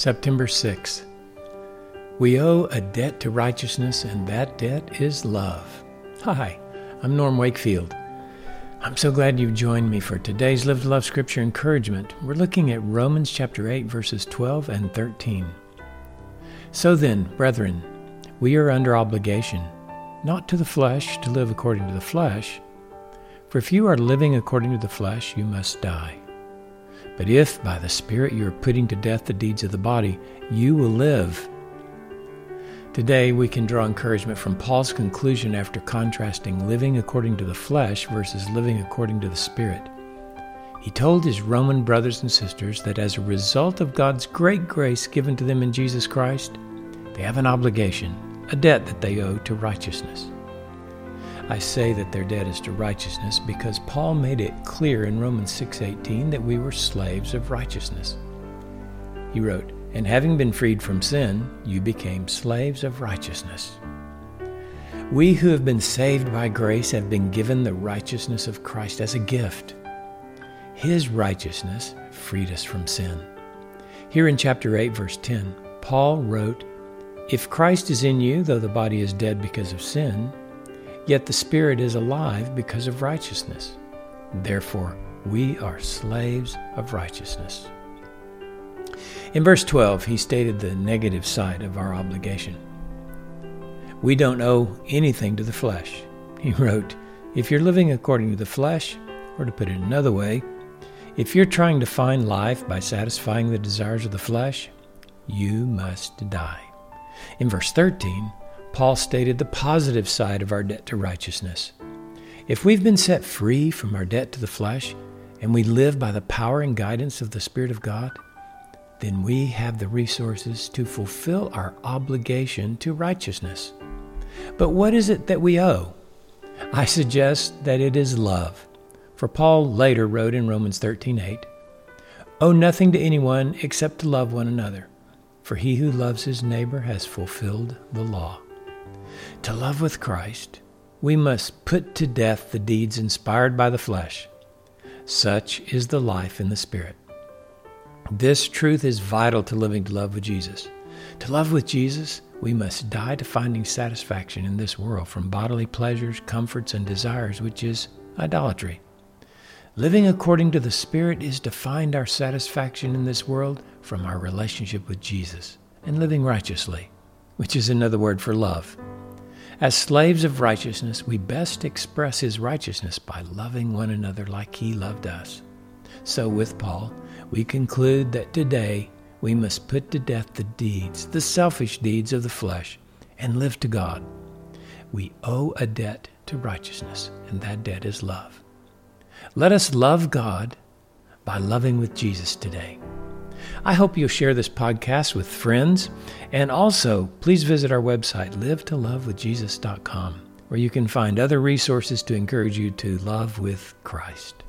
September 6th. We owe a debt to righteousness, and that debt is love. Hi, I'm Norm Wakefield. I'm so glad you've joined me for today's Live to Love Scripture encouragement. We're looking at Romans chapter 8, verses 12 and 13. So then, brethren, we are under obligation, not to the flesh to live according to the flesh. For if you are living according to the flesh, you must die. But if by the Spirit you are putting to death the deeds of the body, you will live. Today, we can draw encouragement from Paul's conclusion after contrasting living according to the flesh versus living according to the Spirit. He told his Roman brothers and sisters that as a result of God's great grace given to them in Jesus Christ, they have an obligation, a debt that they owe to righteousness. I say that their debt is to righteousness because Paul made it clear in Romans 6:18 that we were slaves of righteousness. He wrote, and having been freed from sin, you became slaves of righteousness. We who have been saved by grace have been given the righteousness of Christ as a gift. His righteousness freed us from sin. Here in chapter 8, verse 10, Paul wrote, If Christ is in you, though the body is dead because of sin, yet the Spirit is alive because of righteousness. Therefore, we are slaves of righteousness. In verse 12, he stated the negative side of our obligation. We don't owe anything to the flesh. He wrote, If you're living according to the flesh, or to put it another way, if you're trying to find life by satisfying the desires of the flesh, you must die. In verse 13, Paul stated the positive side of our debt to righteousness. If we've been set free from our debt to the flesh, and we live by the power and guidance of the Spirit of God, then we have the resources to fulfill our obligation to righteousness. But what is it that we owe? I suggest that it is love. For Paul later wrote in Romans 13:8, "Owe nothing to anyone except to love one another, for he who loves his neighbor has fulfilled the law." To love with Christ, we must put to death the deeds inspired by the flesh. Such is the life in the Spirit. This truth is vital to living to love with Jesus. To love with Jesus, we must die to finding satisfaction in this world from bodily pleasures, comforts, and desires, which is idolatry. Living according to the Spirit is to find our satisfaction in this world from our relationship with Jesus and living righteously, which is another word for love. As slaves of righteousness, we best express His righteousness by loving one another like He loved us. So, with Paul, we conclude that today we must put to death the deeds, the selfish deeds of the flesh, and live to God. We owe a debt to righteousness, and that debt is love. Let us love God by loving with Jesus today. I hope you'll share this podcast with friends, and also please visit our website, livetolovewithjesus.com, where you can find other resources to encourage you to love with Christ.